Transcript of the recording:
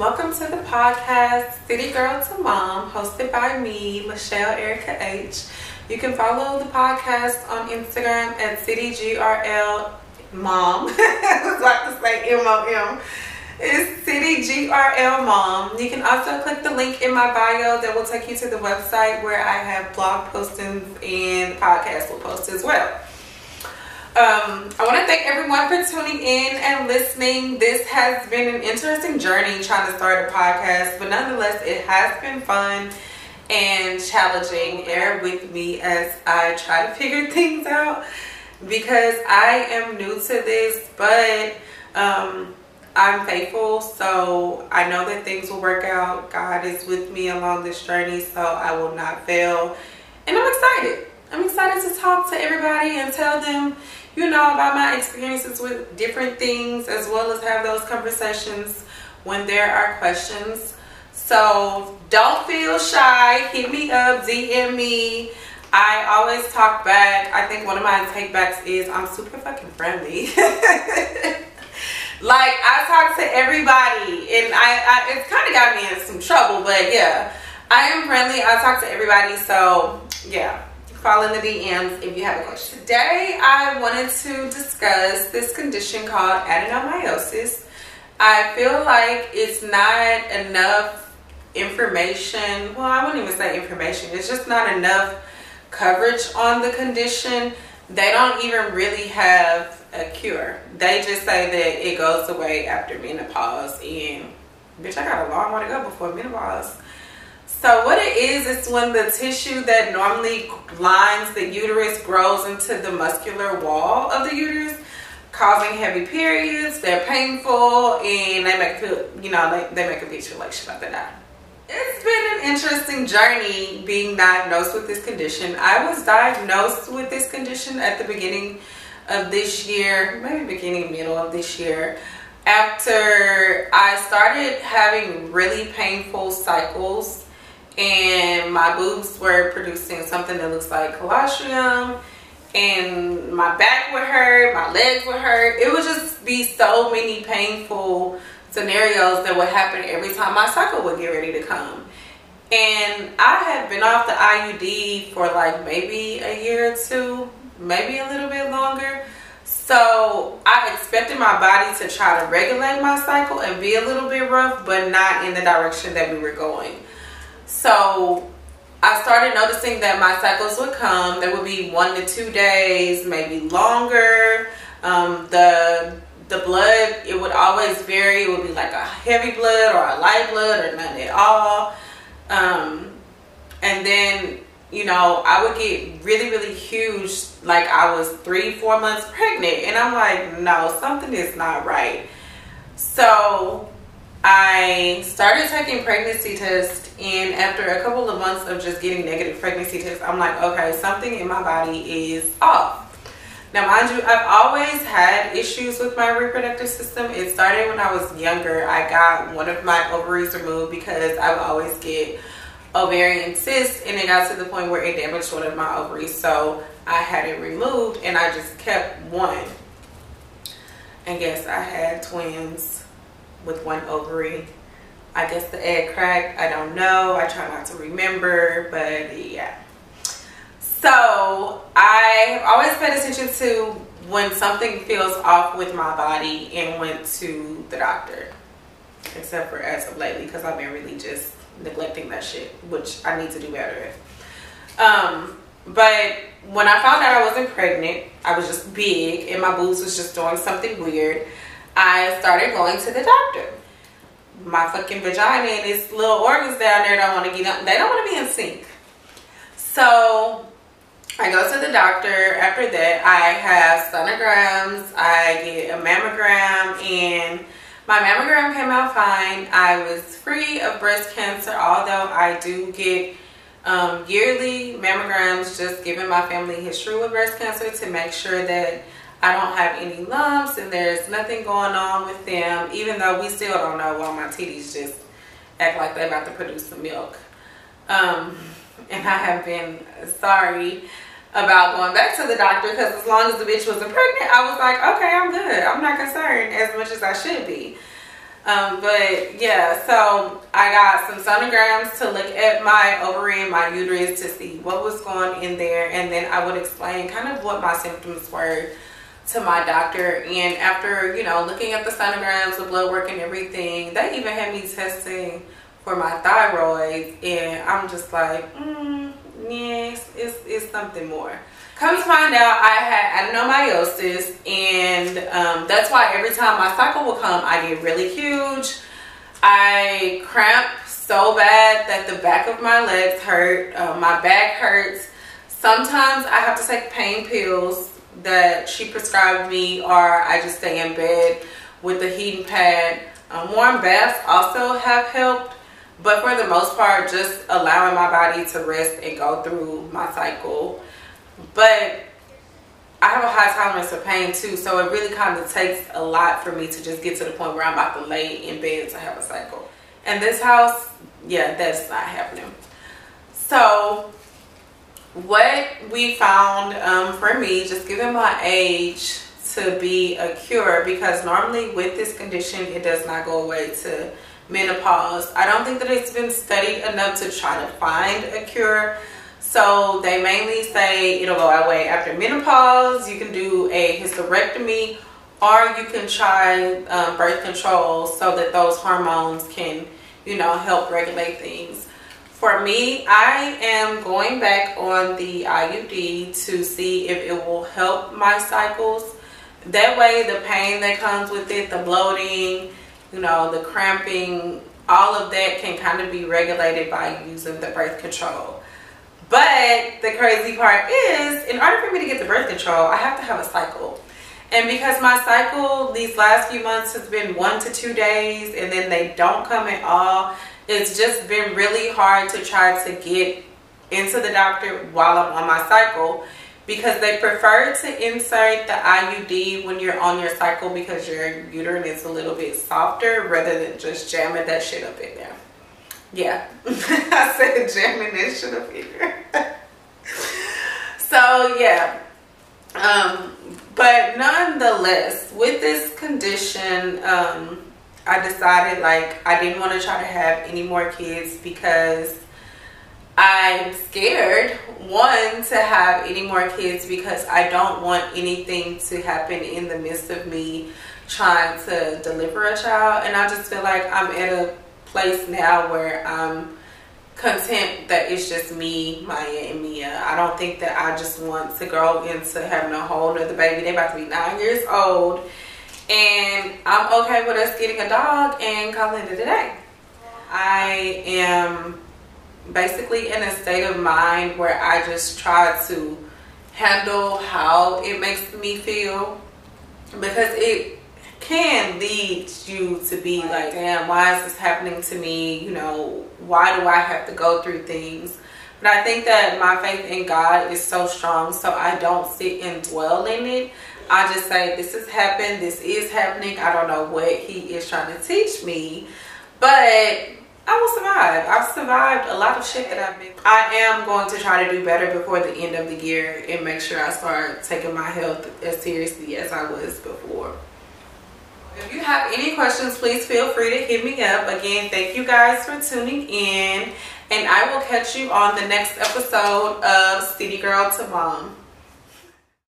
Welcome to the podcast, City Girl to Mom, hosted by me, Michelle Erica H. You can follow the podcast on Instagram at CityGRL Mom. I was about to say M-O-M. It's CityGRL Mom. You can also click the link in my bio that will take you to the website where I have blog postings and podcast will post as well. Um, I want to thank everyone for tuning in and listening. This has been an interesting journey trying to start a podcast, but nonetheless, it has been fun and challenging. Bear with me as I try to figure things out because I am new to this, but um, I'm faithful, so I know that things will work out. God is with me along this journey, so I will not fail. And I'm excited. I'm excited to talk to everybody and tell them you know, about my experiences with different things as well as have those conversations when there are questions. So don't feel shy. Hit me up, DM me. I always talk back. I think one of my takebacks is I'm super fucking friendly. like I talk to everybody and I, I it's kind of got me in some trouble, but yeah, I am friendly. I talk to everybody. So yeah, fall in the DMs if you have a question. Today, I wanted to discuss this condition called adenomyosis. I feel like it's not enough information. Well, I wouldn't even say information. It's just not enough coverage on the condition. They don't even really have a cure. They just say that it goes away after menopause. And bitch, I got a long way to go before menopause. So what it is, it's when the tissue that normally lines the uterus grows into the muscular wall of the uterus, causing heavy periods. They're painful and they make feel, you know, they, they make a bitch feel like shit. It's been an interesting journey being diagnosed with this condition. I was diagnosed with this condition at the beginning of this year, maybe beginning middle of this year after I started having really painful cycles and my boobs were producing something that looks like colostrum and my back would hurt, my legs would hurt. It would just be so many painful scenarios that would happen every time my cycle would get ready to come. And I had been off the IUD for like maybe a year or two, maybe a little bit longer. So I expected my body to try to regulate my cycle and be a little bit rough, but not in the direction that we were going. So I started noticing that my cycles would come. There would be one to two days, maybe longer. Um, the the blood, it would always vary. It would be like a heavy blood or a light blood or none at all. Um, and then, you know, I would get really, really huge, like I was three, four months pregnant. And I'm like, no, something is not right. So I started taking pregnancy tests, and after a couple of months of just getting negative pregnancy tests, I'm like, okay, something in my body is off. Now, mind you, I've always had issues with my reproductive system. It started when I was younger. I got one of my ovaries removed because I would always get ovarian cysts, and it got to the point where it damaged one of my ovaries. So I had it removed, and I just kept one. And guess I had twins with one ovary. I guess the egg cracked. I don't know. I try not to remember, but yeah. So I always paid attention to when something feels off with my body and went to the doctor. Except for as of lately because I've been really just neglecting that shit, which I need to do better Um, but when I found out I wasn't pregnant, I was just big and my boobs was just doing something weird. I started going to the doctor. My fucking vagina and its little organs down there don't want to get up. They don't want to be in sync. So I go to the doctor. After that, I have sonograms. I get a mammogram and my mammogram came out fine. I was free of breast cancer, although I do get um, yearly mammograms just given my family history with breast cancer to make sure that I don't have any lumps and there's nothing going on with them, even though we still don't know why my titties just act like they're about to produce some milk. Um, and I have been sorry about going back to the doctor because as long as the bitch wasn't pregnant, I was like, okay, I'm good. I'm not concerned as much as I should be. Um, but yeah, so I got some sonograms to look at my ovary and my uterus to see what was going in there, and then I would explain kind of what my symptoms were to my doctor. And after you know looking at the sonograms, the blood work, and everything, they even had me testing for my thyroid, and I'm just like, mm, yes, it's it's something more. Come to find out, I had adenomyosis, and um, that's why every time my cycle will come, I get really huge. I cramp so bad that the back of my legs hurt, uh, my back hurts. Sometimes I have to take pain pills that she prescribed me, or I just stay in bed with the heating pad. Um, warm baths also have helped, but for the most part, just allowing my body to rest and go through my cycle but I have a high tolerance for pain too, so it really kind of takes a lot for me to just get to the point where I'm about to lay in bed to have a cycle. And this house, yeah, that's not happening. So what we found um, for me, just given my age, to be a cure because normally with this condition, it does not go away to menopause. I don't think that it's been studied enough to try to find a cure. So they mainly say it'll go away after menopause. You can do a hysterectomy or you can try um, birth control so that those hormones can, you know, help regulate things. For me, I am going back on the IUD to see if it will help my cycles. That way the pain that comes with it, the bloating, you know, the cramping, all of that can kind of be regulated by using the birth control. But the crazy part is, in order for me to get the birth control, I have to have a cycle. And because my cycle these last few months has been one to two days and then they don't come at all, it's just been really hard to try to get into the doctor while I'm on my cycle because they prefer to insert the IUD when you're on your cycle because your uterine is a little bit softer rather than just jamming that shit up in there. Yeah, I said jamming that shit up here. so yeah, um, but nonetheless, with this condition, um, I decided like I didn't want to try to have any more kids because I'm scared, one, to have any more kids because I don't want anything to happen in the midst of me trying to deliver a child. And I just feel like I'm at a place now where I'm content that it's just me, Maya, and Mia. I don't think that I just want to grow into having a whole nother baby. They're about to be nine years old. And I'm okay with us getting a dog and calling it a day. I am basically in a state of mind where I just try to handle how it makes me feel because it can lead you to be like, damn, why is this happening to me? You know, why do I have to go through things? But I think that my faith in God is so strong, so I don't sit and dwell in it. I just say, this has happened, this is happening. I don't know what He is trying to teach me, but I will survive. I've survived a lot of shit that I've been. I am going to try to do better before the end of the year and make sure I start taking my health as seriously as I was before. If you have any questions, please feel free to hit me up. Again, thank you guys for tuning in. And I will catch you on the next episode of City Girl to Mom.